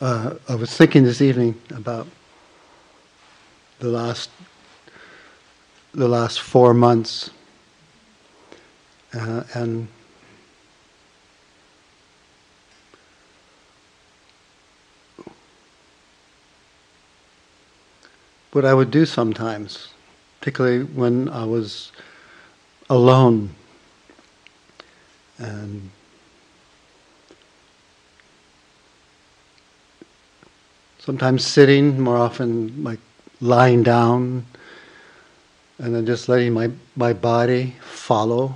uh, I was thinking this evening about the last the last four months, uh, and what I would do sometimes, particularly when I was alone and sometimes sitting, more often like lying down, and then just letting my, my body follow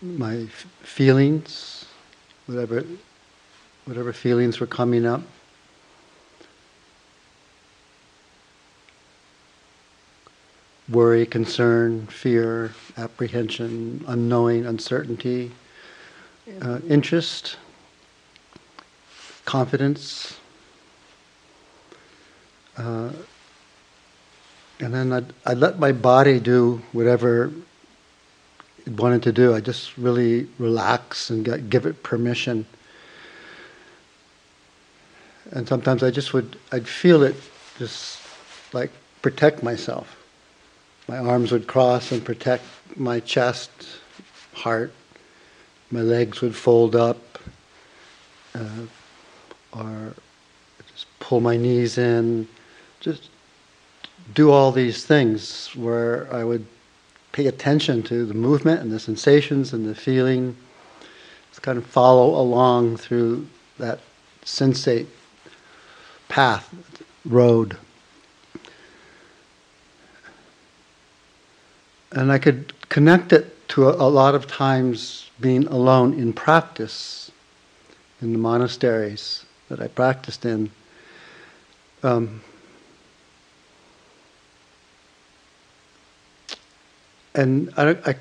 my f- feelings, whatever, whatever feelings were coming up. Worry, concern, fear, apprehension, unknowing, uncertainty, uh, interest, confidence. Uh, and then I'd, I'd let my body do whatever it wanted to do. I just really relax and get, give it permission. And sometimes I just would, I'd feel it just like protect myself. My arms would cross and protect my chest, heart. My legs would fold up. Uh, or just pull my knees in, just do all these things where I would pay attention to the movement and the sensations and the feeling. Just kind of follow along through that sensate path, road. And I could connect it to a, a lot of times being alone in practice in the monasteries that I practiced in. Um, and I, I,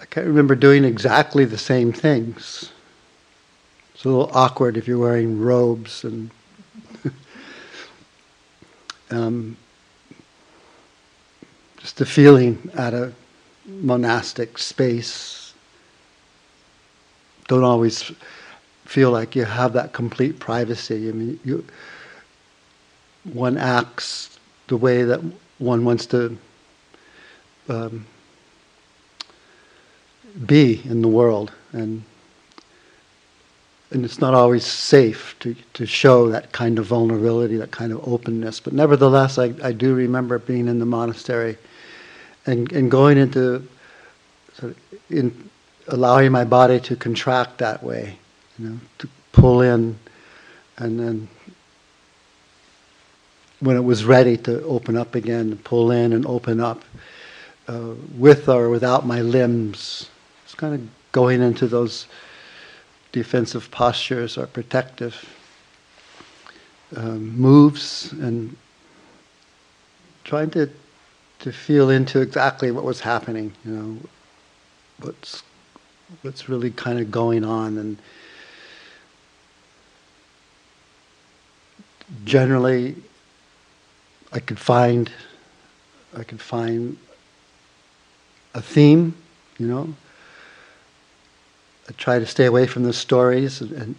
I can't remember doing exactly the same things. It's a little awkward if you're wearing robes and um, just the feeling at a monastic space. Don't always feel like you have that complete privacy. I mean, you, one acts the way that one wants to um, be in the world, and and it's not always safe to, to show that kind of vulnerability, that kind of openness. But nevertheless, I, I do remember being in the monastery and, and going into sort of in allowing my body to contract that way you know, to pull in, and then when it was ready to open up again, pull in and open up, uh, with or without my limbs. It's kind of going into those defensive postures or protective um, moves and trying to to feel into exactly what was happening. You know, what's what's really kind of going on and generally I could find I could find a theme, you know. I try to stay away from the stories and, and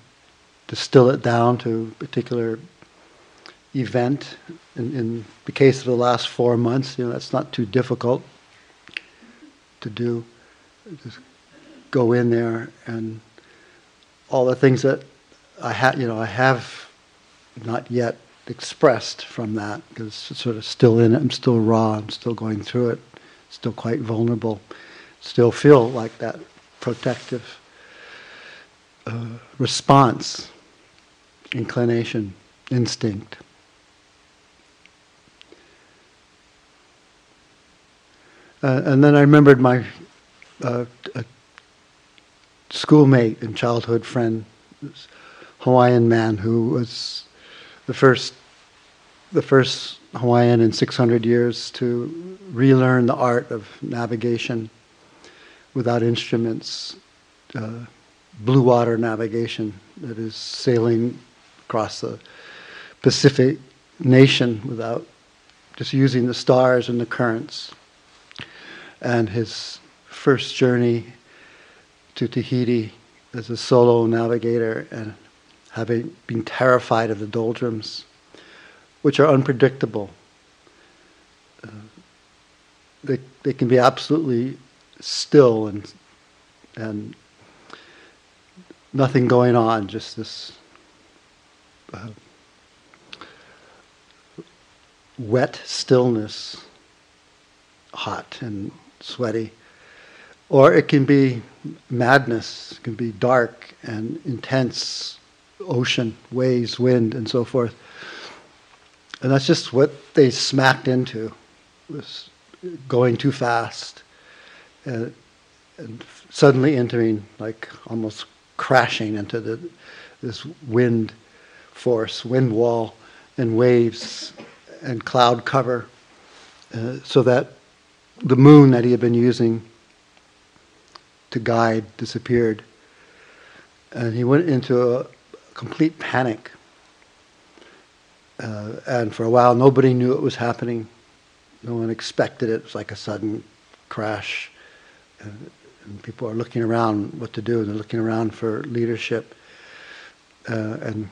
distill it down to a particular event. In, in, the case of the last four months, you know, that's not too difficult to do. Just go in there and all the things that I had, you know, I have not yet expressed from that because it's sort of still in it. I'm still raw. I'm still going through it. Still quite vulnerable. Still feel like that protective uh, response, inclination, instinct. Uh, and then I remembered my uh, schoolmate and childhood friend, Hawaiian man who was the first, the first Hawaiian in 600 years to relearn the art of navigation without instruments, uh, blue water navigation, that is sailing across the Pacific nation without just using the stars and the currents. And his first journey to Tahiti as a solo navigator and having been terrified of the doldrums, which are unpredictable. Uh, they, they can be absolutely still and and nothing going on, just this uh, wet stillness, hot and sweaty. Or it can be madness, it can be dark and intense ocean, waves, wind, and so forth. And that's just what they smacked into, was going too fast. And, and suddenly entering, like almost crashing into the, this wind force, wind wall, and waves and cloud cover, uh, so that the moon that he had been using to guide disappeared. And he went into a complete panic. Uh, and for a while, nobody knew it was happening. No one expected it. It was like a sudden crash. And, and people are looking around what to do. They're looking around for leadership. Uh, and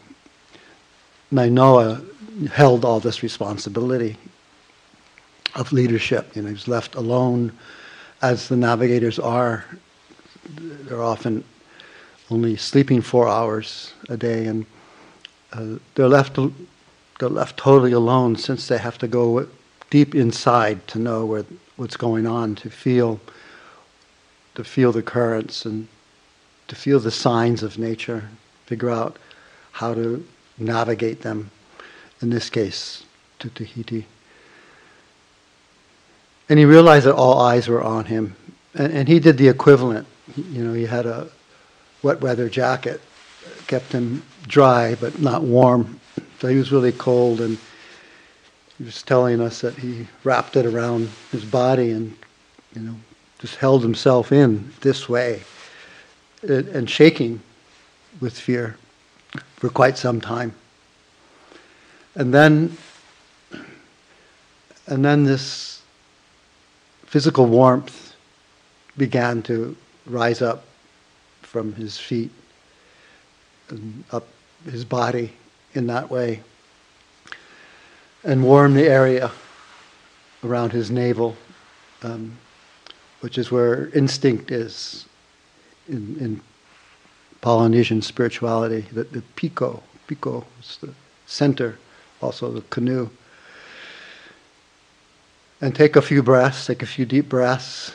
Nainoa held all this responsibility of leadership. You know, he was left alone, as the navigators are. They're often only sleeping four hours a day, and uh, they're left they're left totally alone since they have to go deep inside to know where, what's going on, to feel to feel the currents and to feel the signs of nature, figure out how to navigate them. In this case, to Tahiti. And he realized that all eyes were on him, and, and he did the equivalent. You know, he had a wet weather jacket, kept him dry but not warm. So he was really cold, and he was telling us that he wrapped it around his body and, you know, just held himself in this way, uh, and shaking with fear for quite some time. And then, and then this physical warmth began to rise up from his feet and up his body in that way and warm the area around his navel, um, which is where instinct is in, in Polynesian spirituality. The, the piko, piko is the center, also the canoe. And take a few breaths, take a few deep breaths.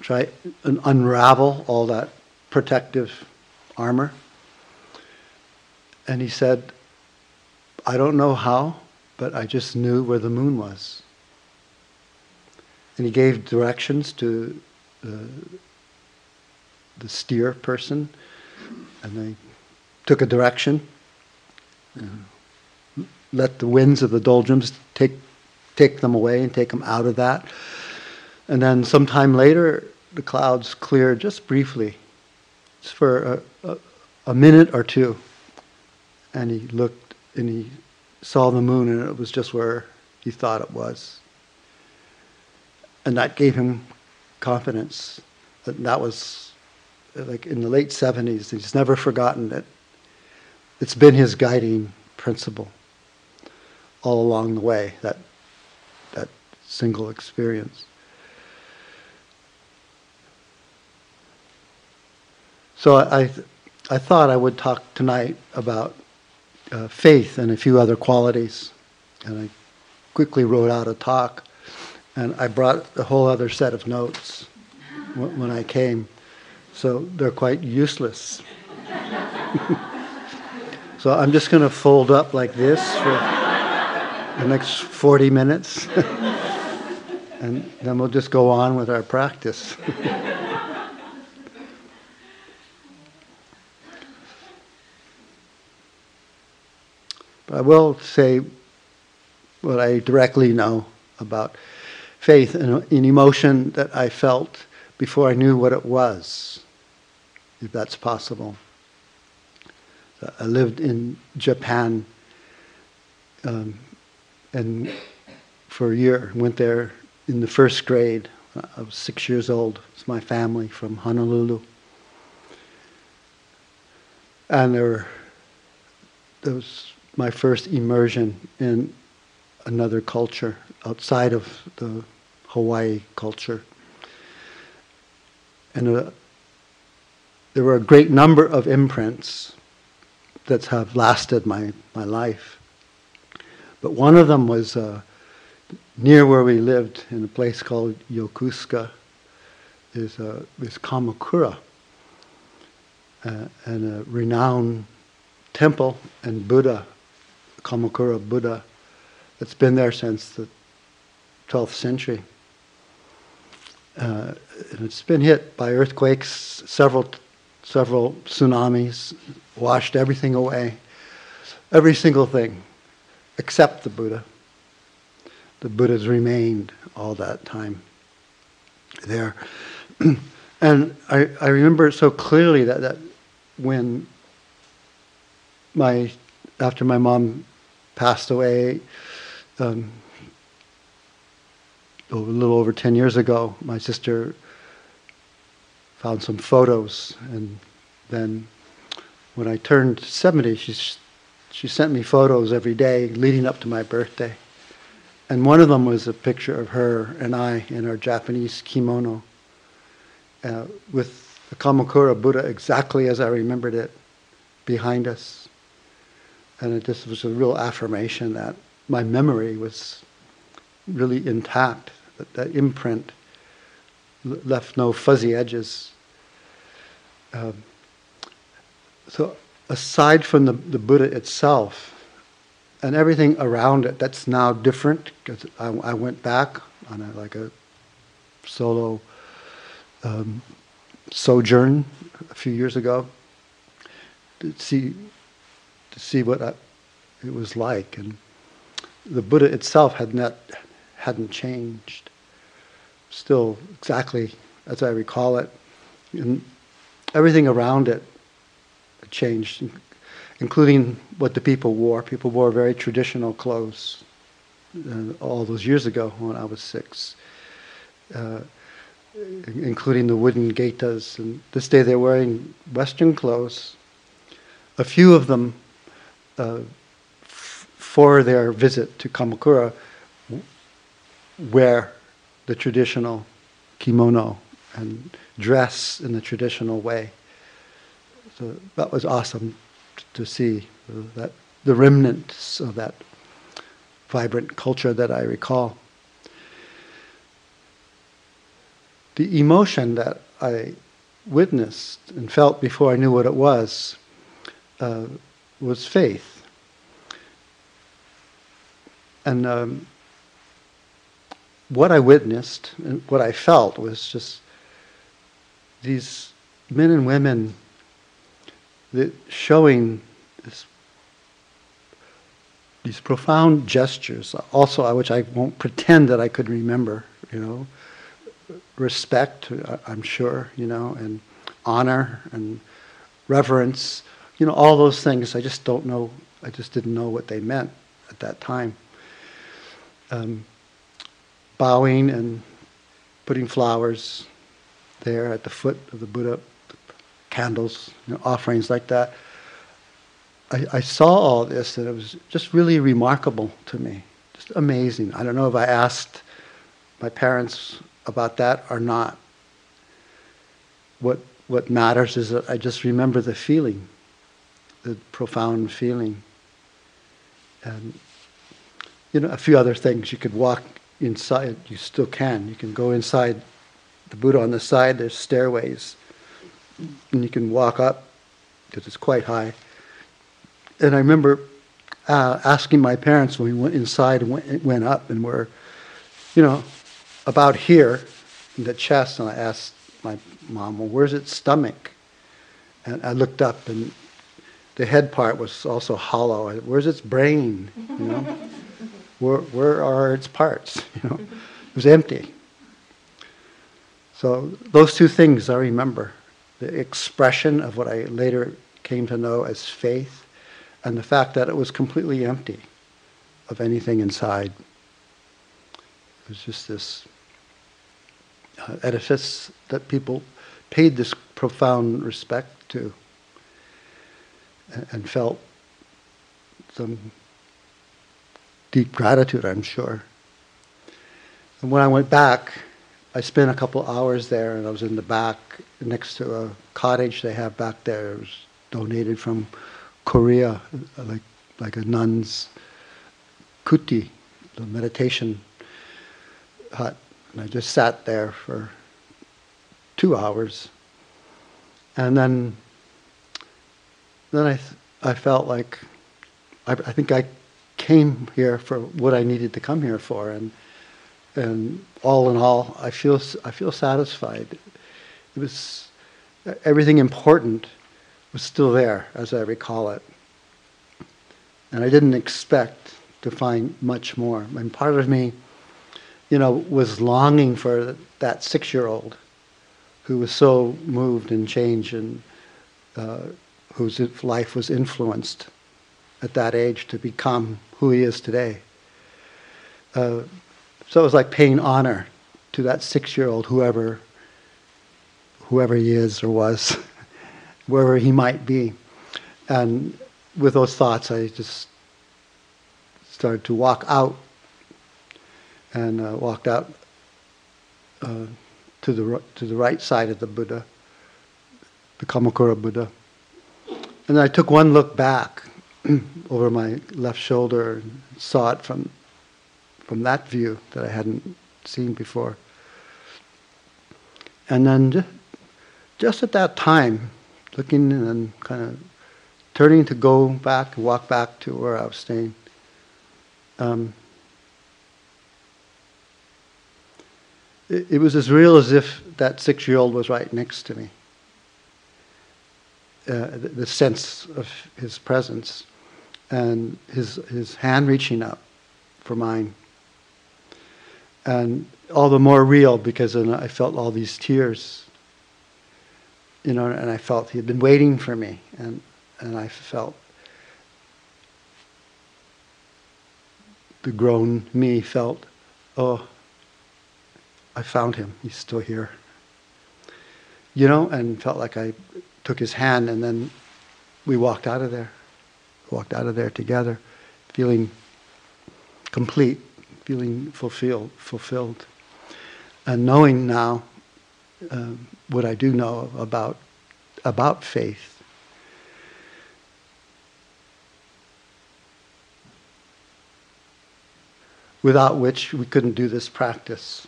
Try and unravel all that protective armor. And he said, I don't know how, but I just knew where the moon was. And he gave directions to the, the steer person, and they took a direction. Uh, let the winds of the doldrums take, take them away and take them out of that. And then sometime later, the clouds cleared just briefly for a, a, a minute or two. And he looked and he saw the moon, and it was just where he thought it was. And that gave him confidence that that was like in the late 70s. He's never forgotten it. It's been his guiding principle all along the way, that, that single experience. So I, I thought I would talk tonight about uh, faith and a few other qualities. And I quickly wrote out a talk, and I brought a whole other set of notes w- when I came. So they're quite useless. so I'm just going to fold up like this for the next 40 minutes, and then we'll just go on with our practice. I will say what I directly know about faith and an emotion that I felt before I knew what it was, if that's possible. I lived in Japan um, and for a year, went there in the first grade. I was six years old. It's my family from Honolulu. and there were, that was my first immersion in another culture outside of the Hawaii culture. And uh, there were a great number of imprints that have lasted my, my life. But one of them was uh, near where we lived in a place called Yokosuka, is, uh, is Kamakura, uh, and a renowned temple and Buddha, Kamakura Buddha, that's been there since the 12th century. Uh, and it's been hit by earthquakes, several, several tsunamis, washed everything away, every single thing, except the Buddha. The Buddha's remained all that time there. and I, I remember it so clearly that, that when my, after my mom passed away, um, a little over 10 years ago, my sister found some photos. And then when I turned 70, she, she sent me photos every day leading up to my birthday. And one of them was a picture of her and I in our Japanese kimono uh, with the Kamakura Buddha exactly as I remembered it behind us. And it just was a real affirmation that my memory was really intact, that, that imprint left no fuzzy edges. Um, so, aside from the, the Buddha itself and everything around it that's now different, because I, I, went back on a, like a solo um, sojourn a few years ago to see to see what I, it was like, and the Buddha itself had not hadn't changed, still exactly as I recall it, and everything around it changed, including what the people wore. People wore very traditional clothes uh, all those years ago when I was six. Uh, including the wooden getas. And this day they're wearing Western clothes. A few of them, uh, for their visit to Kamakura, wear the traditional kimono and dress in the traditional way. So that was awesome to see that the remnants of that vibrant culture that I recall. the emotion that I witnessed and felt before I knew what it was uh, was faith. And um, what I witnessed and what I felt was just these men and women that showing this, these profound gestures, also which I won't pretend that I could remember, you know, respect, uh, I'm sure, you know, and honor and reverence, you know, all those things. I just don't know, I just didn't know what they meant at that time. Um, bowing and putting flowers there at the foot of the Buddha, candles, you know, offerings like that. I, I, saw all this and it was just really remarkable to me, just amazing. I don't know if I asked my parents about that or not. What, what matters is that I just remember the feeling, the profound feeling. And, you know, a few other things. You could walk inside, you still can. You can go inside the Buddha on the side, there's stairways. And you can walk up because it's quite high. And I remember uh, asking my parents when we went inside and went, went up and were, you know, about here in the chest, and I asked my mom, well, where's its stomach? And I looked up, and the head part was also hollow. Where's its brain? You know, where where are its parts? You know, it was empty. So those two things I remember: the expression of what I later came to know as faith, and the fact that it was completely empty of anything inside. It was just this uh, edifice that people paid this profound respect to. And, felt some deep gratitude, I'm sure. And when I went back, I spent a couple hours there, and I was in the back next to a cottage they have back there. It was donated from Korea, like like a nun's kuti, the meditation hut. And I just sat there for two hours, and then then I I felt like I, I think I came here for what I needed to come here for, and and all in all, I feel I feel satisfied. It was everything important was still there, as I recall it, and I didn't expect to find much more. And part of me, you know, was longing for that six-year-old who was so moved and changed and uh, whose life was influenced at that age to become who he is today. Uh, so it was like paying honor to that six-year-old, whoever, whoever he is or was, wherever he might be. And with those thoughts, I just started to walk out and uh, walked out uh, to the to the right side of the Buddha, the Kamakura Buddha. And I took one look back over my left shoulder and saw it from from that view that I hadn't seen before. And then just at that time, looking and kind of turning to go back, walk back to where I was staying, um, it, it was as real as if that six year old was right next to me. Uh, the, the, sense of his presence and his, his hand reaching up for mine and all the more real because I felt all these tears, you know, and I felt he had been waiting for me, and and I felt the grown me felt, oh, I found him. He's still here. You know, and felt like I took his hand, and then we walked out of there, walked out of there together, feeling complete feeling fulfilled, fulfilled, and knowing now uh, what I do know about about faith. Without which we couldn't do this practice.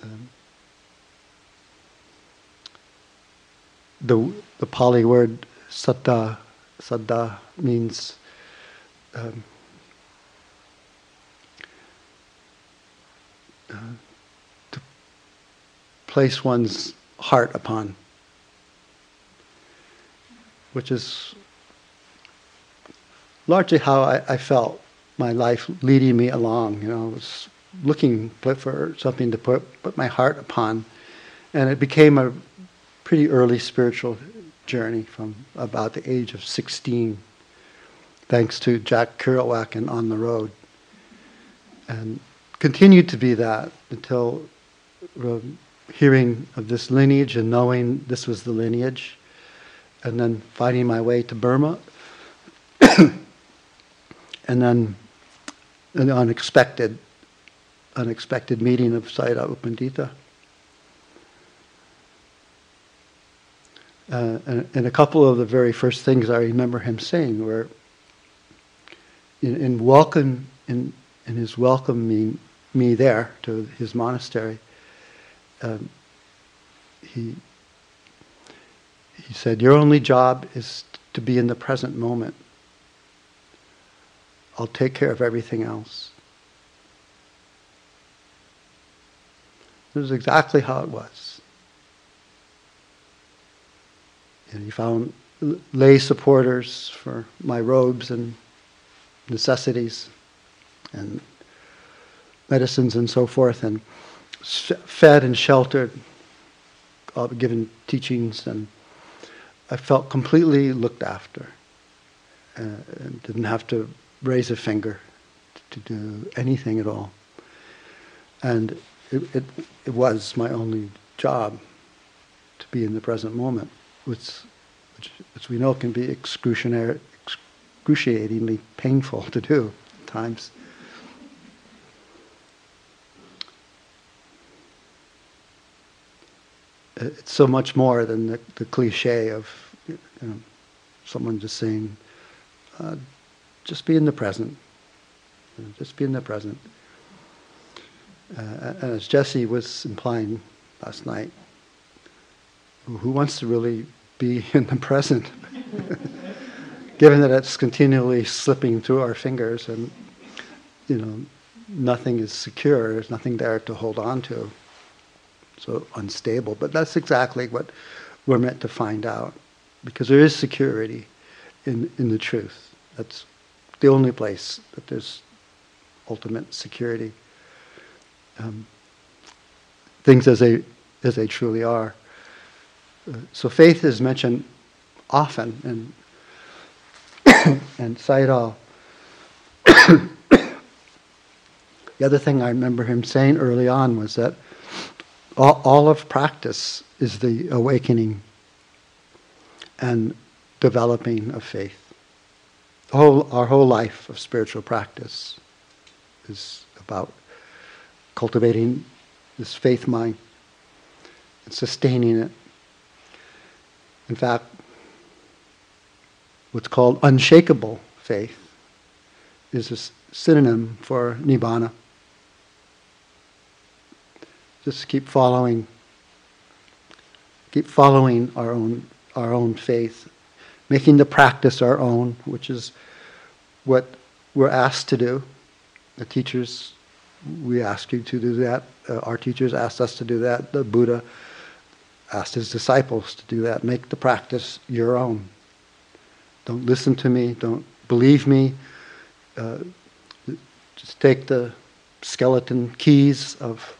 Um, the the Pali word saddha saddha means um, to place one's heart upon, which is largely how I, I, felt my life leading me along. You know, I was looking for something to put, put my heart upon, and it became a pretty early spiritual journey from about the age of 16, thanks to Jack Kerouac and On the Road. And continued to be that until uh, hearing of this lineage and knowing this was the lineage, and then finding my way to Burma, and then an unexpected, unexpected meeting of Sayadaw U Uh, and, and, a couple of the very first things I remember him saying were in, in welcome in, in his welcoming me there to his monastery, um, he he said, "Your only job is to be in the present moment. I'll take care of everything else." This is exactly how it was. And he found lay supporters for my robes and necessities, and medicines and so forth, and fed and sheltered, uh, given teachings, and I felt completely looked after. Uh, and didn't have to raise a finger to do anything at all. And it, it, it was my only job to be in the present moment, which, which, as we know, can be excruciatingly painful to do at times. It's so much more than the, the cliche of you know, someone just saying, uh, just be in the present. Just be in the present. Uh, as Jesse was implying last night, who wants to really be in the present? Given that it's continually slipping through our fingers and, you know, nothing is secure, there's nothing there to hold on to. So unstable. But that's exactly what we're meant to find out. Because there is security in, in the truth. That's the only place that there's ultimate security. Um, things as they as they truly are. So faith is mentioned often, and and Sayadaw. the other thing I remember him saying early on was that all, all of practice is the awakening and developing of faith. Whole, our whole life of spiritual practice is about cultivating this faith mind and sustaining it. In fact, what's called unshakable faith is a synonym for nibbana. Just keep following, keep following our own our own faith, making the practice our own, which is what we're asked to do. The teachers, we ask you to do that. Uh, our teachers asked us to do that. The Buddha asked his disciples to do that. Make the practice your own. Don't listen to me. Don't believe me. Uh, just take the skeleton keys of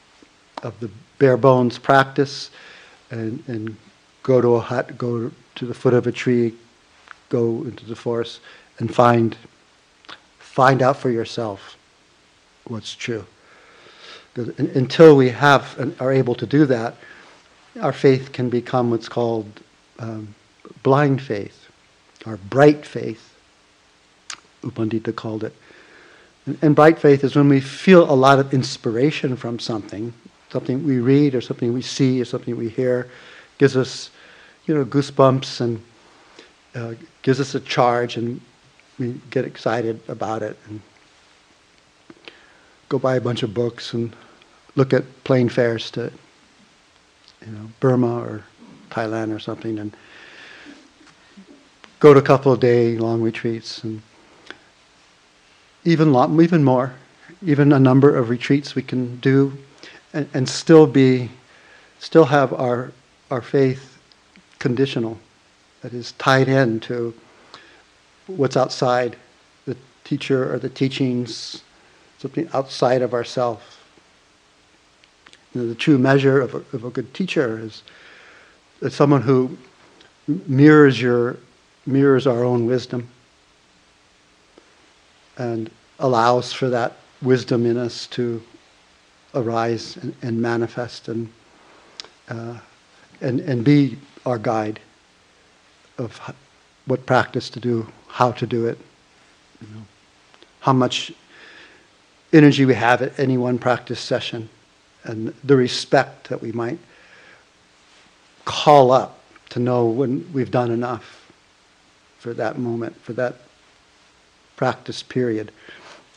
of the bare bones practice, and and go to a hut, go to the foot of a tree, go into the forest, and find find out for yourself what's true. Until we have and are able to do that, our faith can become what's called um, blind faith, or bright faith. U Pandita called it. And, and bright faith is when we feel a lot of inspiration from something, something we read or something we see or something we hear, gives us, you know, goosebumps and uh, gives us a charge, and we get excited about it and go buy a bunch of books and look at plane fares to you know, Burma or Thailand or something, and go to a couple of day long retreats, and even lot, even more, even a number of retreats we can do, and, and still be, still have our our faith conditional, that is tied in to what's outside the teacher or the teachings, something outside of ourself you know, the true measure of a, of a good teacher is, is someone who mirrors your mirrors our own wisdom and allows for that wisdom in us to arise and, and manifest and, uh, and and be our guide of what practice to do, how to do it, you know, how much energy we have at any one practice session and the respect that we might call up to know when we've done enough for that moment, for that practice period,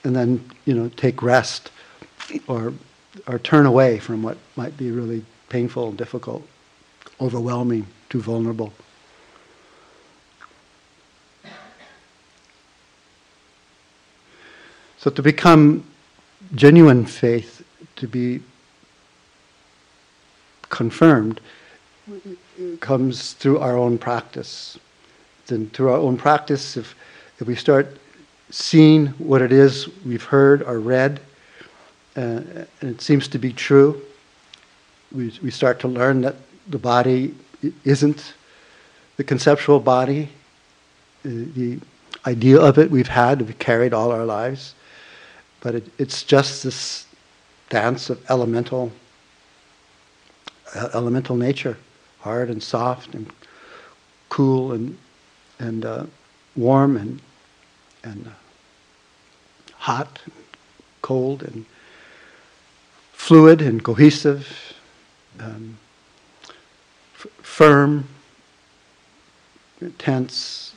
and then you know take rest or or turn away from what might be really painful, difficult, overwhelming, too vulnerable. So to become genuine faith, to be confirmed comes through our own practice. Then, through our own practice, if, if we start seeing what it is we've heard or read, uh, and it seems to be true, we, we start to learn that the body isn't the conceptual body, uh, the idea of it we've had, we've carried all our lives, but it, it's just this dance of elemental elemental nature, hard and soft and cool and and uh, warm and and uh, hot, cold, and fluid and cohesive, um, f- firm, tense,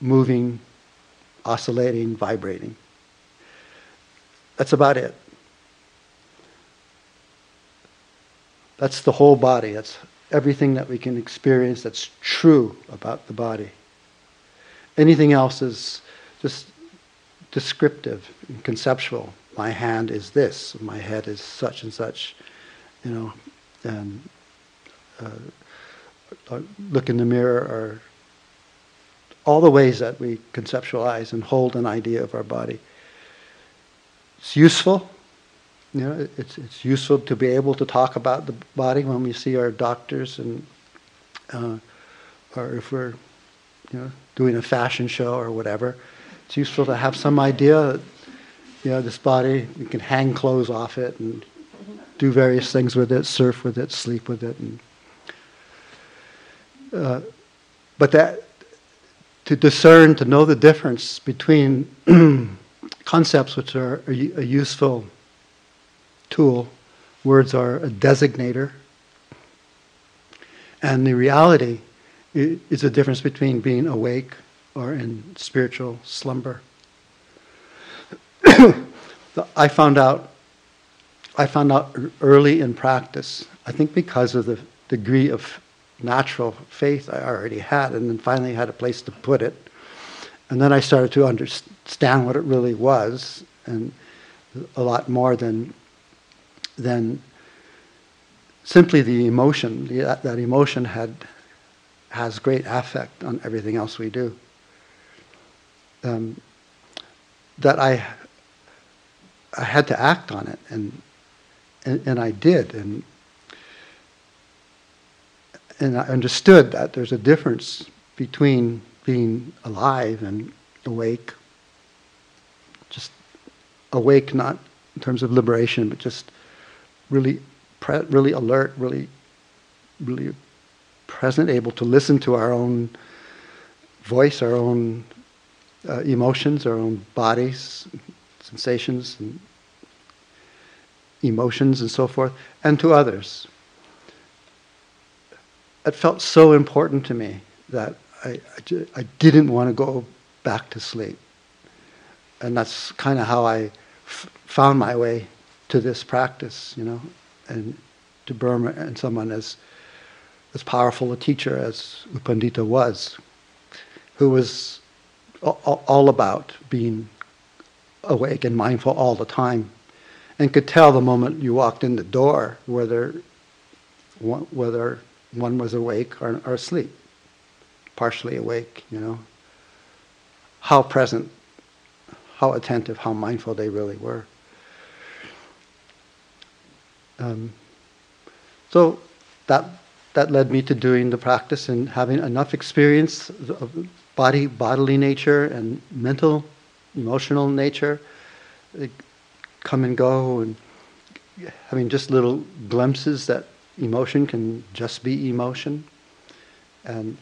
moving, oscillating, vibrating. That's about it. That's the whole body. That's everything that we can experience that's true about the body. Anything else is just descriptive and conceptual. My hand is this, my head is such and such, you know, and uh, look in the mirror or all the ways that we conceptualize and hold an idea of our body. It's useful. You know, it's, it's useful to be able to talk about the body when we see our doctors and, uh, or if we're, you know, doing a fashion show or whatever. It's useful to have some idea that, you know, this body, you can hang clothes off it and do various things with it, surf with it, sleep with it. And, uh, but that, to discern, to know the difference between concepts which are a, a useful tool, words are a designator, and the reality is the difference between being awake or in spiritual slumber. I found out I found out early in practice, I think because of the degree of natural faith I already had, and then finally had a place to put it. And then I started to understand what it really was, and a lot more than, than simply the emotion. The, that emotion had, has great affect on everything else we do um, that I I had to act on it, and and, and I did, and and I understood that there's a difference between being alive and awake. Just awake, not in terms of liberation, but just really, really alert, really, really present, able to listen to our own voice, our own uh, emotions, our own bodies, sensations, and emotions, and so forth, and to others. It felt so important to me that I, I, I didn't want to go back to sleep. And that's kind of how I f- found my way to this practice, you know, and to Burma and someone as, as powerful a teacher as U Pandita was, who was all about being awake and mindful all the time, and could tell the moment you walked in the door whether one, whether one was awake or, or asleep, partially awake. You know how present, how attentive, how mindful they really were. Um, so that that led me to doing the practice and having enough experience of body, bodily nature and mental, emotional nature come and go, and having just little glimpses that emotion can just be emotion, and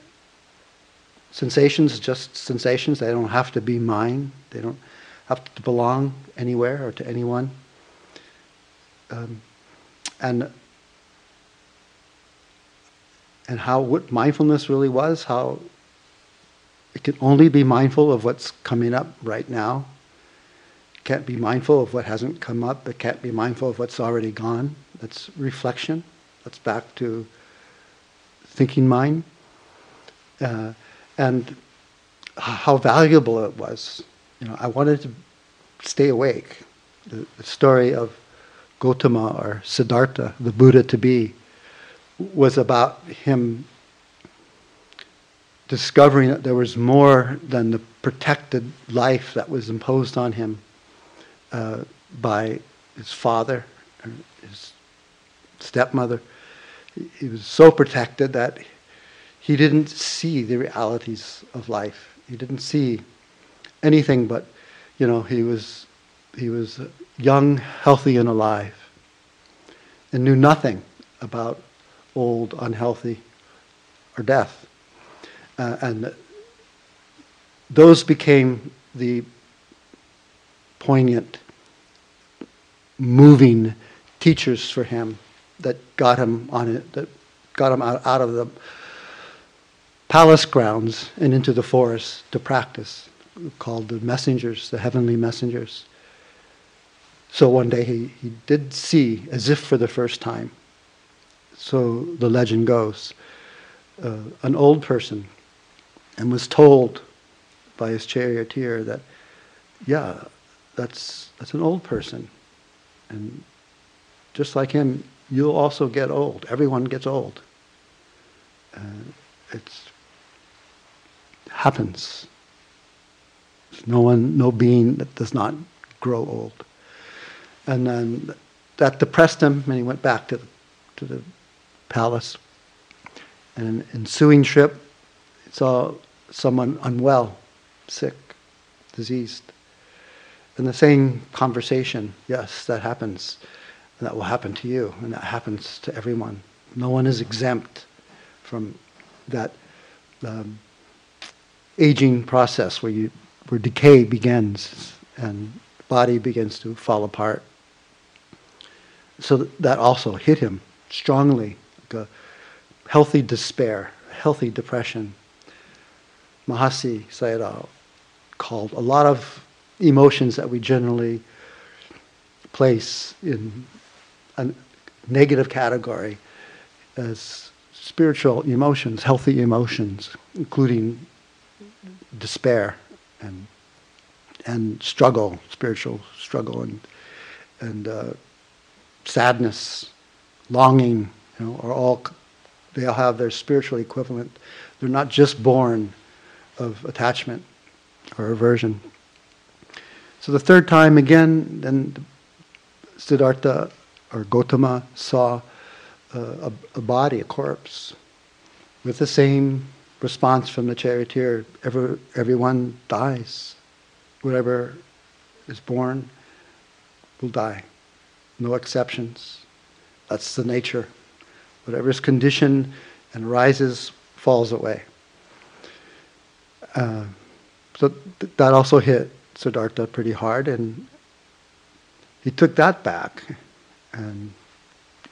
sensations just sensations. They don't have to be mine. They don't have to belong anywhere or to anyone. Um, and and how what mindfulness really was, how it can only be mindful of what's coming up right now. Can't be mindful of what hasn't come up. It can't be mindful of what's already gone. That's reflection. That's back to thinking mind. Uh, and how valuable it was. You know, I wanted to stay awake. The, the story of Gotama or Siddhartha, the Buddha to be, was about him discovering that there was more than the protected life that was imposed on him uh, by his father, his stepmother. He was so protected that he didn't see the realities of life. He didn't see anything but, you know, he was he was young, healthy, and alive, and knew nothing about old, unhealthy, or death. Uh, and those became the poignant, moving teachers for him that got him on it, that got him out, out of the palace grounds and into the forest to practice, called the messengers, the heavenly messengers. So one day he, he did see, as if for the first time, so the legend goes, uh, an old person and was told by his charioteer that, yeah, that's, that's an old person. And just like him, you'll also get old. Everyone gets old. Uh, it's happens. There's no one, no being that does not grow old. And then that depressed him, and he went back to the, to the palace. And an ensuing trip, he saw someone unwell, sick, diseased. And the same conversation, yes, that happens. And that will happen to you, and that happens to everyone. No one is exempt from that um, aging process where you where decay begins and body begins to fall apart. So that also hit him strongly, like a healthy despair, healthy depression. Mahasi Sayadaw called a lot of emotions that we generally place in a negative category as spiritual emotions, healthy emotions, including despair and and struggle, spiritual struggle, and and uh, sadness, longing, you know, are all they all have their spiritual equivalent. They're not just born of attachment or aversion. So the third time again, then Siddhartha or Gotama saw uh, a, a, body, a corpse, with the same response from the charioteer. Every, everyone dies. Whatever is born will die. No exceptions. That's the nature. Whatever is conditioned and rises falls away. Uh, so th- that also hit Siddhartha pretty hard, and he took that back, and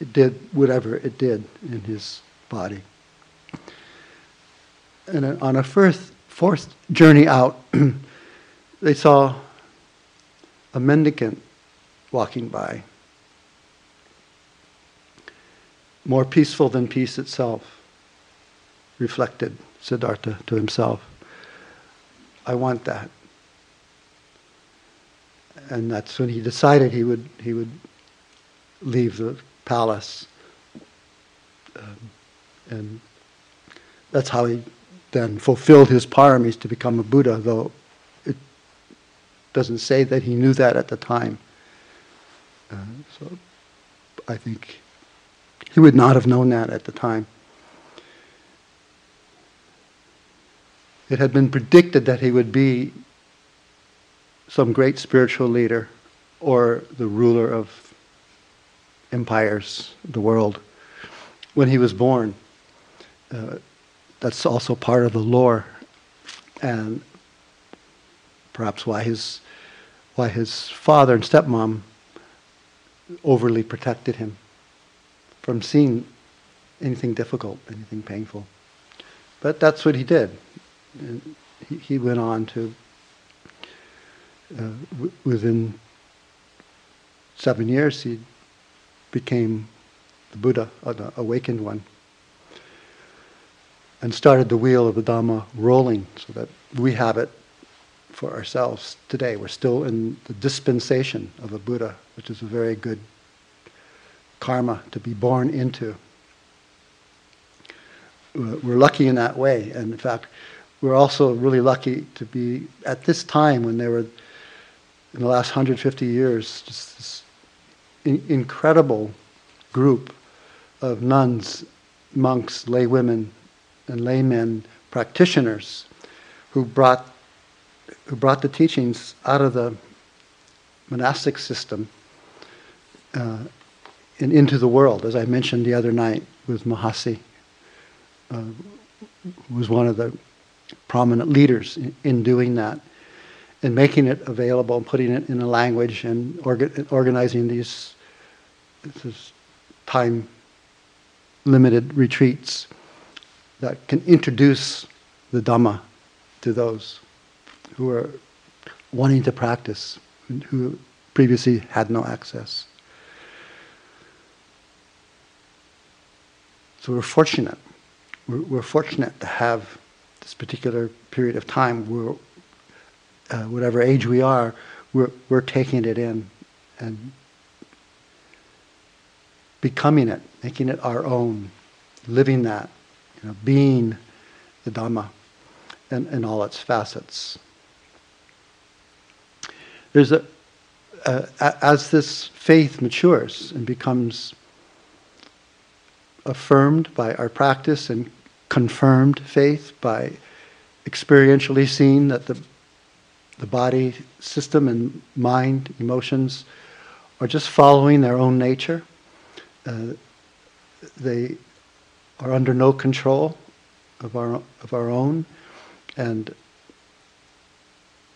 it did whatever it did in his body. And on a first, fourth journey out, they saw a mendicant walking by, more peaceful than peace itself, reflected Siddhartha to himself. I want that. And that's when he decided he would he would leave the palace. Um, and that's how he then fulfilled his paramis to become a Buddha, though it doesn't say that he knew that at the time. Uh, so I think he would not have known that at the time. It had been predicted that he would be some great spiritual leader or the ruler of empires, the world, when he was born. Uh, that's also part of the lore, and perhaps why his why his father and stepmom overly protected him from seeing anything difficult, anything painful. But that's what he did. And he, he went on to, uh, w- within seven years, he became the Buddha, uh, the awakened one, and started the wheel of the Dhamma rolling so that we have it for ourselves today. We're still in the dispensation of a Buddha, which is a very good karma to be born into. We're lucky in that way. And in fact, we're also really lucky to be at this time when there were, in the last 150 years, just this in- incredible group of nuns, monks, lay women, and laymen practitioners who brought who brought the teachings out of the monastic system uh, and into the world, as I mentioned the other night with Mahasi, uh, who was one of the prominent leaders in, in doing that and making it available and putting it in a language and orga- organizing these time limited retreats that can introduce the Dhamma to those who are wanting to practice, who previously had no access. So we're fortunate. We're, we're fortunate to have this particular period of time where, uh, whatever age we are, we're, we're taking it in and becoming it, making it our own, living that, you know, being the Dhamma in, in all its facets. There's a, uh, as this faith matures and becomes affirmed by our practice and confirmed faith by experientially seeing that the, the body system and mind, emotions are just following their own nature. Uh, they are under no control of our, of our own, and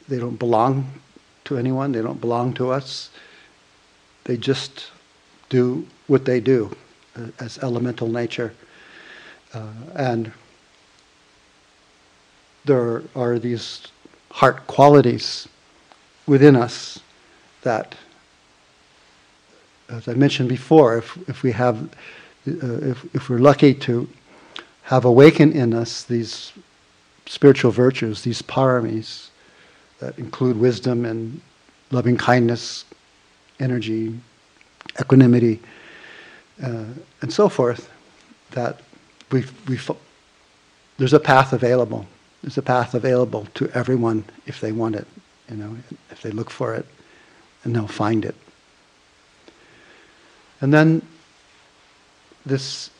they don't belong to anyone, they don't belong to us. They just do what they do as elemental nature. Uh, and there are these heart qualities within us that, as I mentioned before, if, if we have, uh, if, if we're lucky to have awakened in us these spiritual virtues, these paramis, that include wisdom and loving kindness, energy, equanimity, uh, and so forth, that we we there's a path available. There's a path available to everyone if they want it, you know, if they look for it, and they'll find it. And then this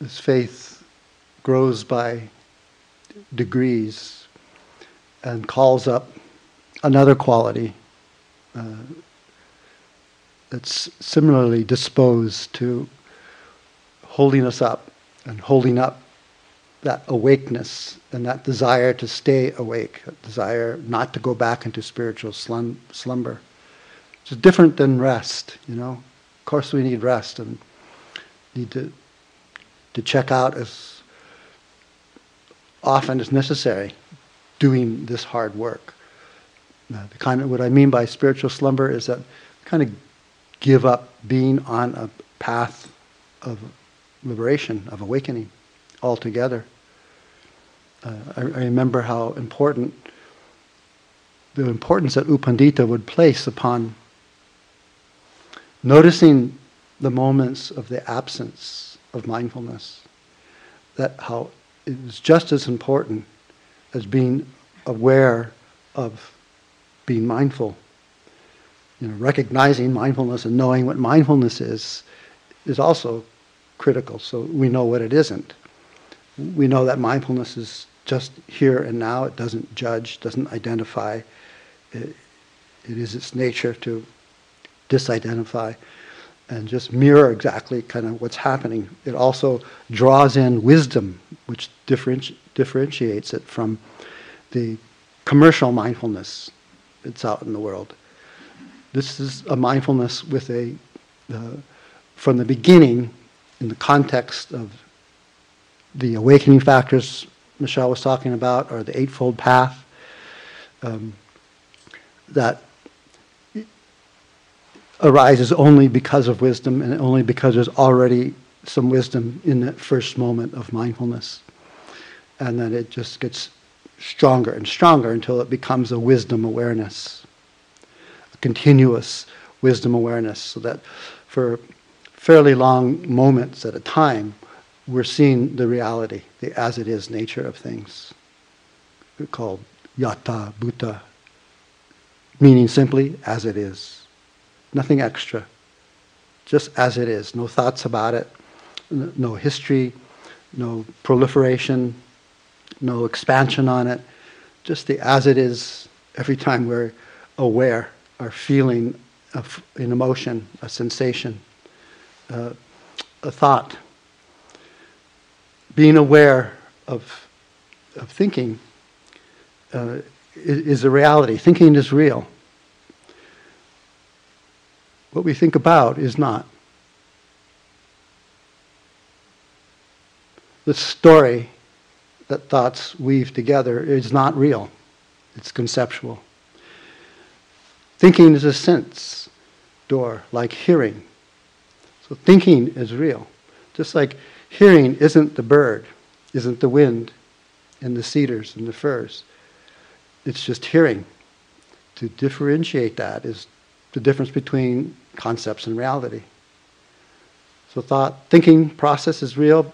this faith grows by degrees and calls up another quality uh, that's similarly disposed to holding us up and holding up that awakeness and that desire to stay awake, that desire not to go back into spiritual slum- slumber. It's different than rest, you know. Of course, we need rest and need to to check out as often as necessary doing this hard work. Now, the kind of what I mean by spiritual slumber is that kind of give up being on a path of liberation, of awakening altogether. Uh, I, I, remember how important the importance that U Pandita would place upon noticing the moments of the absence of mindfulness. That how it is just as important as being aware of being mindful. You know, recognizing mindfulness and knowing what mindfulness is is also critical, so we know what it isn't. We know that mindfulness is just here and now. It doesn't judge, doesn't identify. It, it is its nature to disidentify and just mirror exactly kind of what's happening. It also draws in wisdom, which differenti- differentiates it from the commercial mindfulness that's out in the world. This is a mindfulness with a, uh, from the beginning, in the context of the awakening factors Michelle was talking about, or the Eightfold Path, um, that arises only because of wisdom and only because there's already some wisdom in that first moment of mindfulness. And then it just gets stronger and stronger until it becomes a wisdom awareness, continuous wisdom awareness, so that for fairly long moments at a time, we're seeing the reality, the as it is nature of things. Called yatha bhuta, meaning simply as it is nothing extra, just as it is. No thoughts about it, no history, no proliferation, no expansion on it, just the as it is every time we're aware or feeling an emotion, a sensation, uh, a thought. Being aware of of thinking uh, is a reality. Thinking is real. What we think about is not. The story that thoughts weave together is not real, it's conceptual. Thinking is a sense door, like hearing. So thinking is real. Just like hearing isn't the bird, isn't the wind and the cedars and the firs. It's just hearing. To differentiate that is the difference between concepts and reality. So thought thinking process is real.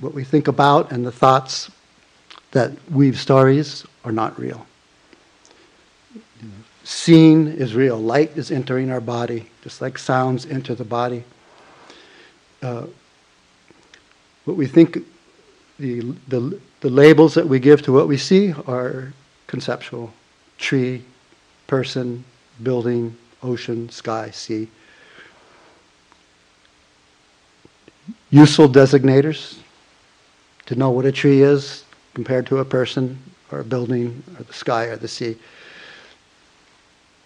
What we think about and the thoughts that weave stories are not real. Seeing is real. Light is entering our body, just like sounds enter the body. Uh, what we think, the, the, the labels that we give to what we see are conceptual tree, person, building, ocean, sky, sea. Useful designators to know what a tree is compared to a person or a building or the sky or the sea.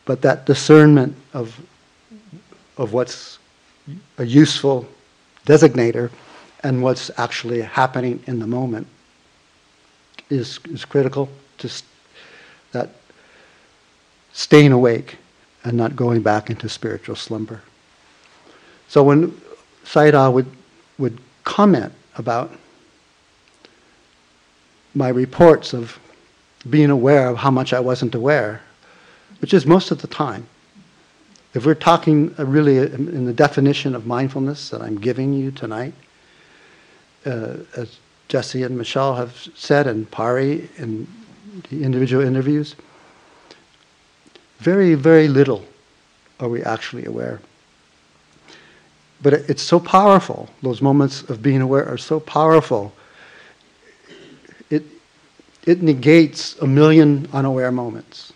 But that discernment of, of what's a useful designator and what's actually happening in the moment is, is critical to st- that staying awake and not going back into spiritual slumber. So when Sayadaw would, would comment about my reports of being aware of how much I wasn't aware, which is most of the time. If we're talking really in the definition of mindfulness that I'm giving you tonight, uh, as Jesse and Michelle have said, and Pari in the individual interviews, very, very little are we actually aware. But it's so powerful, those moments of being aware are so powerful. It, it negates a million unaware moments.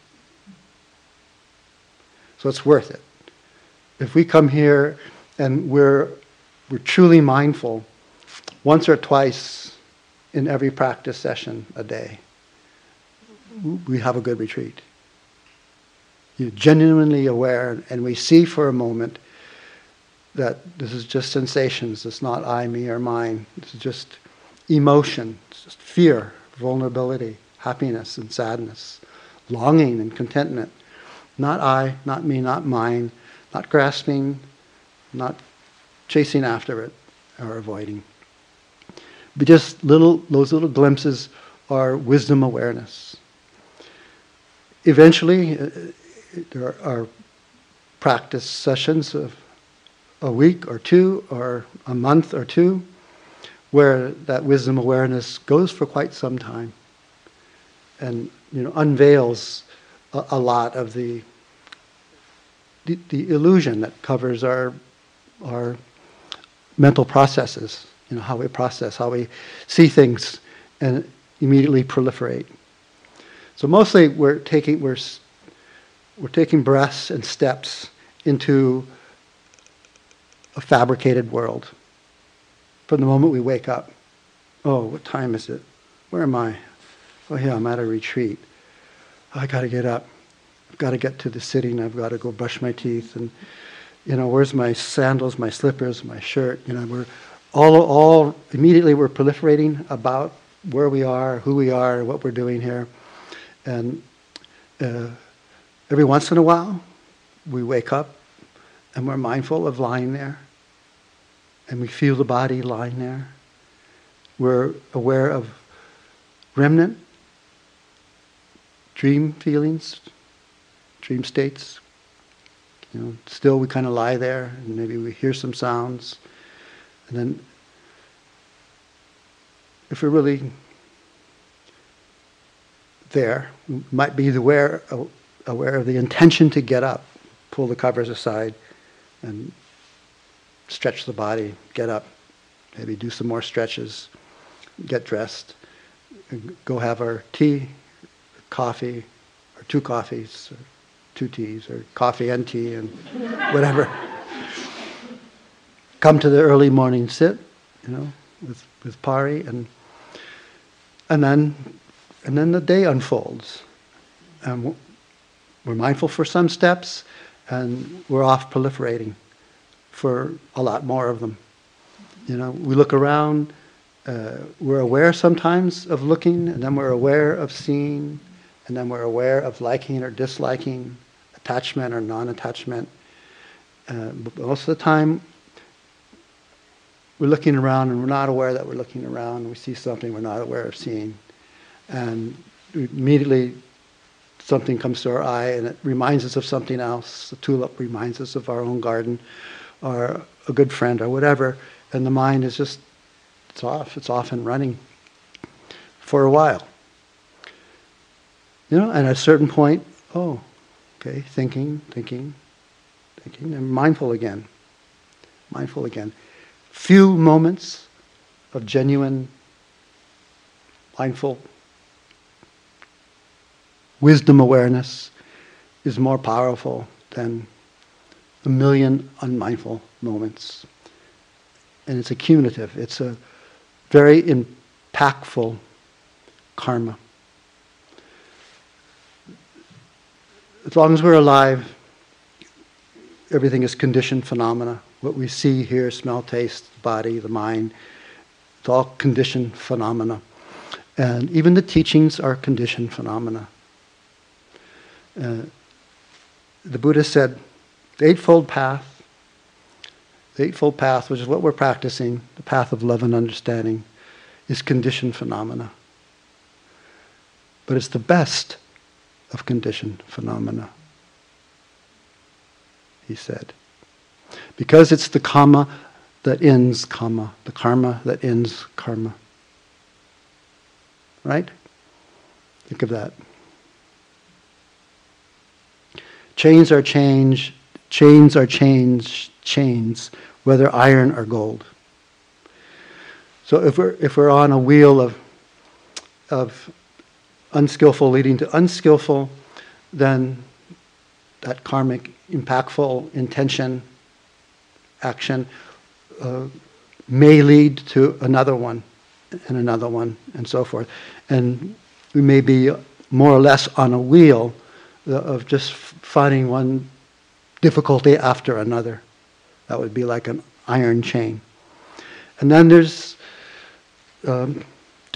So it's worth it. If we come here and we're, we're truly mindful once or twice in every practice session a day, we have a good retreat. You're genuinely aware, and we see for a moment that this is just sensations. It's not I, me, or mine. It's just emotion, it's just fear, vulnerability, happiness, and sadness, longing and contentment. Not I, not me, not mine, not grasping, not chasing after it or avoiding. But just little, those little glimpses are wisdom awareness. Eventually, uh, there are practice sessions of a week or two or a month or two where that wisdom awareness goes for quite some time and you know unveils a, a lot of the, the, the illusion that covers our our mental processes you know how we process how we see things and immediately proliferate so mostly we're taking we're we're taking breaths and steps into a fabricated world from the moment we wake up. Oh, what time is it? Where am I? Oh, yeah, I'm at a retreat. I got to get up. I've got to get to the sitting. I've got to go brush my teeth. And, you know, where's my sandals, my slippers, my shirt? You know, we're all, all immediately we're proliferating about where we are, who we are, what we're doing here. And uh, every once in a while, we wake up and we're mindful of lying there and we feel the body lying there. We're aware of remnant, dream feelings, dream states. You know, still we kind of lie there and maybe we hear some sounds. And then if we're really there, we might be aware, aware of the intention to get up, pull the covers aside and stretch the body, get up, maybe do some more stretches, get dressed, go have our tea, coffee, or two coffees, or two teas, or coffee and tea, and whatever. Come to the early morning sit, you know, with, with Pari, and, and then and then the day unfolds. And we're mindful for some steps, and we're off proliferating for a lot more of them. You know, we look around, uh, we're aware sometimes of looking, and then we're aware of seeing, and then we're aware of liking or disliking, attachment or non attachment. Uh, most of the time, we're looking around and we're not aware that we're looking around. We see something we're not aware of seeing. And immediately something comes to our eye and it reminds us of something else. The tulip reminds us of our own garden or a good friend or whatever. And the mind is just, it's off. It's off and running for a while. You know, and at a certain point, oh, okay, thinking, thinking, thinking, and mindful again. Mindful again few moments of genuine, mindful wisdom awareness is more powerful than a million unmindful moments. And it's accumulative, it's a very impactful karma. As long as we're alive, everything is conditioned phenomena what we see, hear, smell, taste, the body, the mind. It's all conditioned phenomena. And even the teachings are conditioned phenomena. Uh, the Buddha said, the Eightfold Path, the Eightfold Path, which is what we're practicing, the path of love and understanding, is conditioned phenomena. But it's the best of conditioned phenomena, he said. Because it's the karma that ends karma, the karma that ends karma. Right? Think of that. Chains are change, chains are change, chains, whether iron or gold. So if we're if we're on a wheel of of unskillful leading to unskillful, then that karmic impactful intention action uh, may lead to another one and another one and so forth. And we may be more or less on a wheel of just finding one difficulty after another. That would be like an iron chain. And then there's um,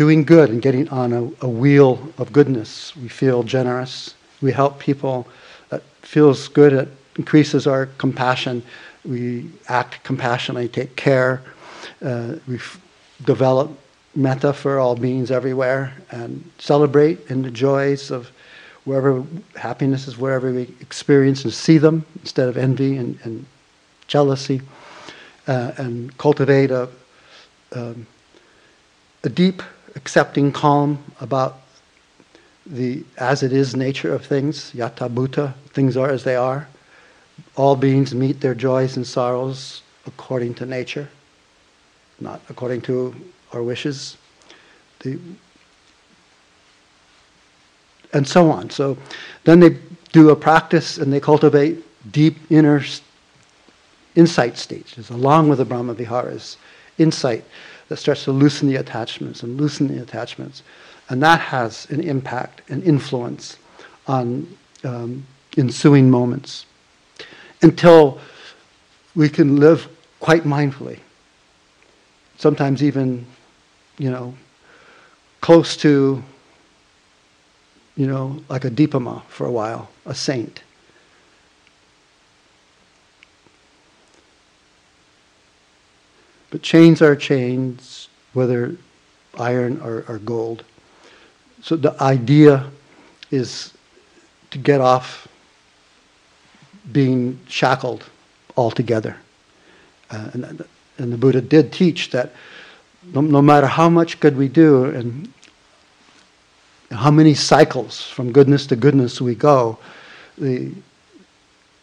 doing good and getting on a, a, wheel of goodness. We feel generous. We help people. That feels good. It increases our compassion we act compassionately, take care. Uh, we develop metta for all beings everywhere and celebrate in the joys of wherever happiness is, wherever we experience and see them instead of envy and, and jealousy, uh, and cultivate a, um, a deep, accepting calm about the as it is nature of things, yatha bhuta, things are as they are all beings meet their joys and sorrows according to nature, not according to our wishes. The, and so on. So then they do a practice and they cultivate deep inner insight stages along with the Brahma Viharas. Insight that starts to loosen the attachments and loosen the attachments. And that has an impact, an influence on um, ensuing moments until we can live quite mindfully. Sometimes even, you know, close to, you know, like a Dipama for a while, a saint. But chains are chains, whether iron or, or gold. So the idea is to get off being shackled altogether. Uh, and, and the Buddha did teach that no, no matter how much good we do and how many cycles from goodness to goodness we go, the,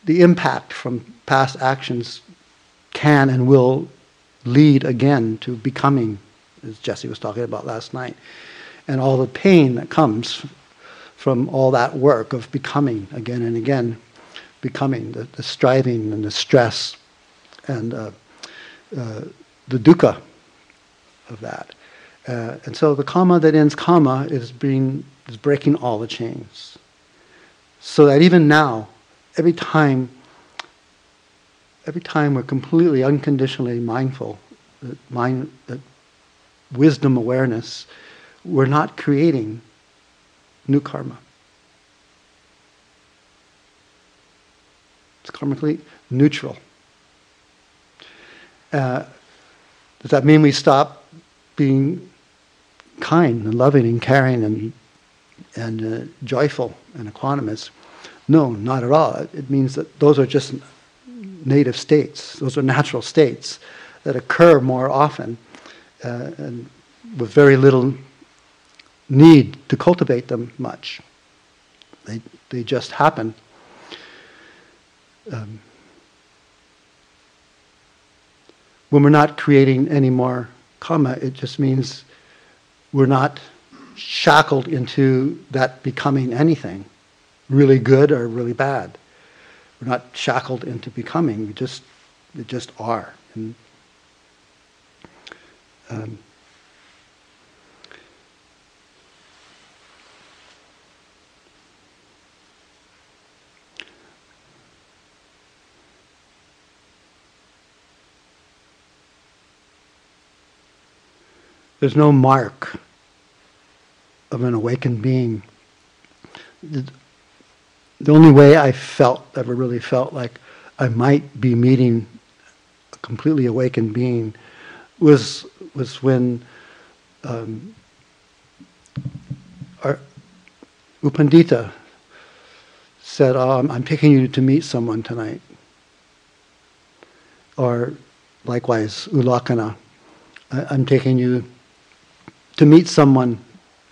the impact from past actions can and will lead again to becoming, as Jesse was talking about last night, and all the pain that comes from all that work of becoming again and again becoming, the, the striving and the stress and uh, uh, the dukkha of that. Uh, and so the karma that ends karma is being is breaking all the chains. So that even now, every time, every time we're completely unconditionally mindful, that mind, that wisdom awareness, we're not creating new karma. It's karmically neutral. Uh, does that mean we stop being kind and loving and caring and and uh, joyful and equanimous? No, not at all. It means that those are just native states. Those are natural states that occur more often uh, and with very little need to cultivate them much. They, they just happen. Um, when we're not creating any more karma, it just means we're not shackled into that becoming anything, really good or really bad. We're not shackled into becoming. We just, we just are. And, um, There's no mark of an awakened being. The only way I felt, ever really felt like I might be meeting a completely awakened being was, was when um, our U Pandita said, oh, I'm, I'm picking you to meet someone tonight. Or likewise, U Lakkhana, I'm taking you to meet someone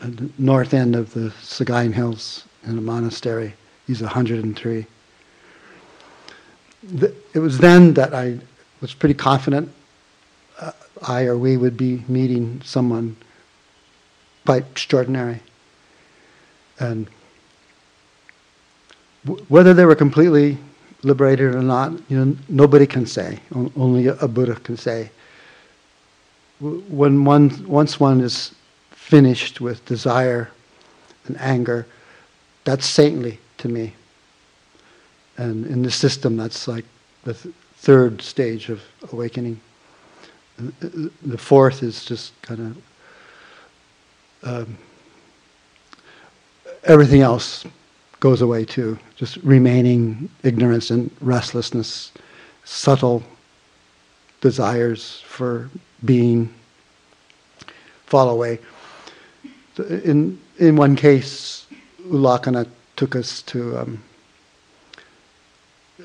at the north end of the Sagaing Hills in a monastery. He's 103. It was then that I was pretty confident uh, I or we would be meeting someone quite extraordinary. And w- whether they were completely liberated or not, you know, nobody can say. O- only a, a Buddha can say. W- when one, once one is finished with desire and anger, that's saintly to me. And in the system, that's like the th- third stage of awakening. The fourth is just kind of um, everything else goes away too. Just remaining ignorance and restlessness, subtle desires for being fall away in in one case, U Lakkhana took us to um,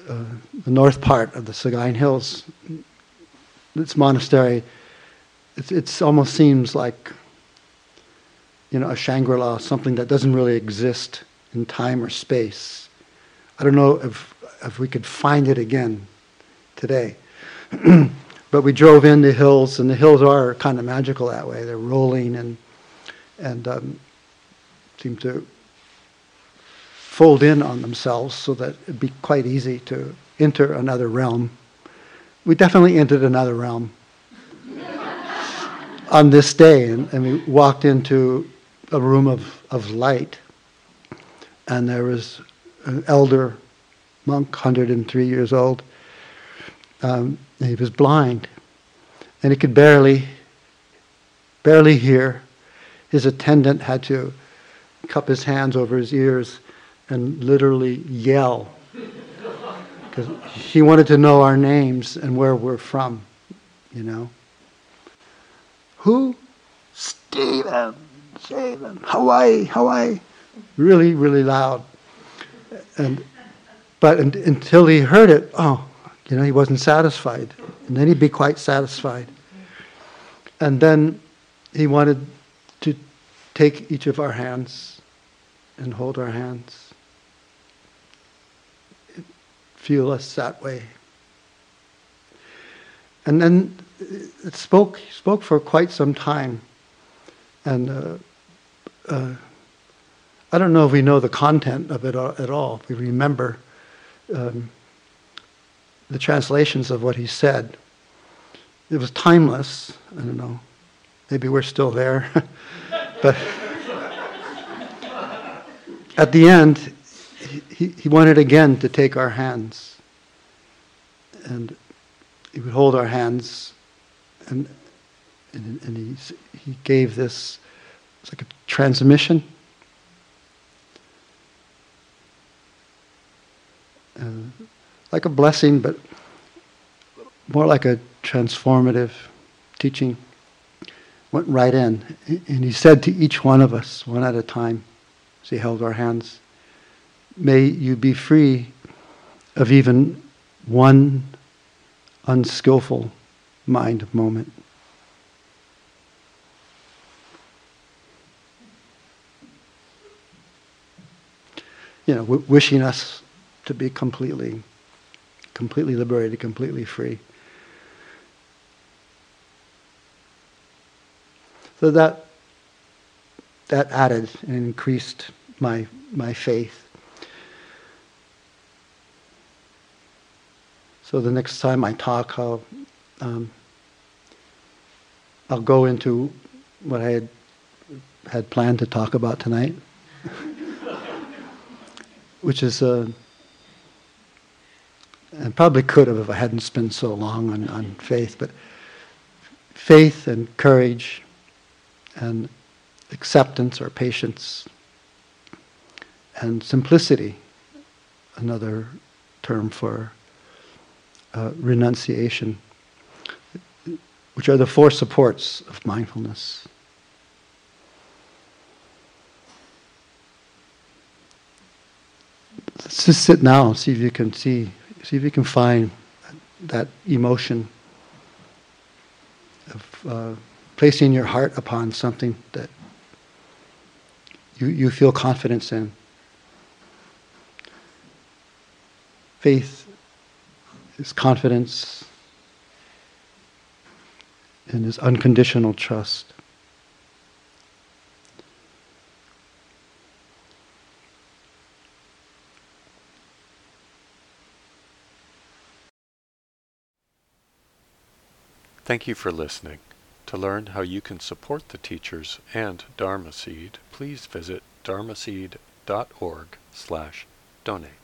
uh, the north part of the Sagaing Hills. This monastery, it almost seems like you know a Shangri-La, something that doesn't really exist in time or space. I don't know if if we could find it again today. but we drove in the hills, and the hills are kind of magical that way. They're rolling and and um, seem to fold in on themselves so that it'd be quite easy to enter another realm. We definitely entered another realm on this day, and, and, we walked into a room of, of light, and there was an elder monk, 103 years old. Um, he was blind, and he could barely, barely hear his attendant had to cup his hands over his ears and literally yell because he wanted to know our names and where we're from, you know. Who? Steven, Steven, Hawaii, Hawaii. Really, really loud. And, but until he heard it, oh, you know, he wasn't satisfied. And then he'd be quite satisfied. And then he wanted to take each of our hands and hold our hands. Feel us that way. And then it spoke spoke for quite some time, and uh, uh, I don't know if we know the content of it at all. We remember um, the translations of what he said. It was timeless. I don't know Maybe we're still there. but at the end, he, he wanted again to take our hands. And he would hold our hands and, and, and he, he gave this, it's like a transmission. Uh, like a blessing, but more like a transformative teaching. Went right in. And he said to each one of us, one at a time, as he held our hands, May you be free of even one unskillful mind moment. You know, w- wishing us to be completely, completely liberated, completely free. So that that added and increased my my faith. So the next time I talk, I'll um, I'll go into what I had had planned to talk about tonight, which is uh, and probably could have if I hadn't spent so long on, on faith, but faith and courage and acceptance or patience and simplicity, another term for uh, renunciation, which are the four supports of mindfulness. Let's just sit now, see if you can see, see if you can find that emotion of uh, placing your heart upon something that you, you feel confidence in. Faith is confidence and his unconditional trust. Thank you for listening. To learn how you can support the teachers and Dharma Seed, please visit dharmaseed.org slash donate.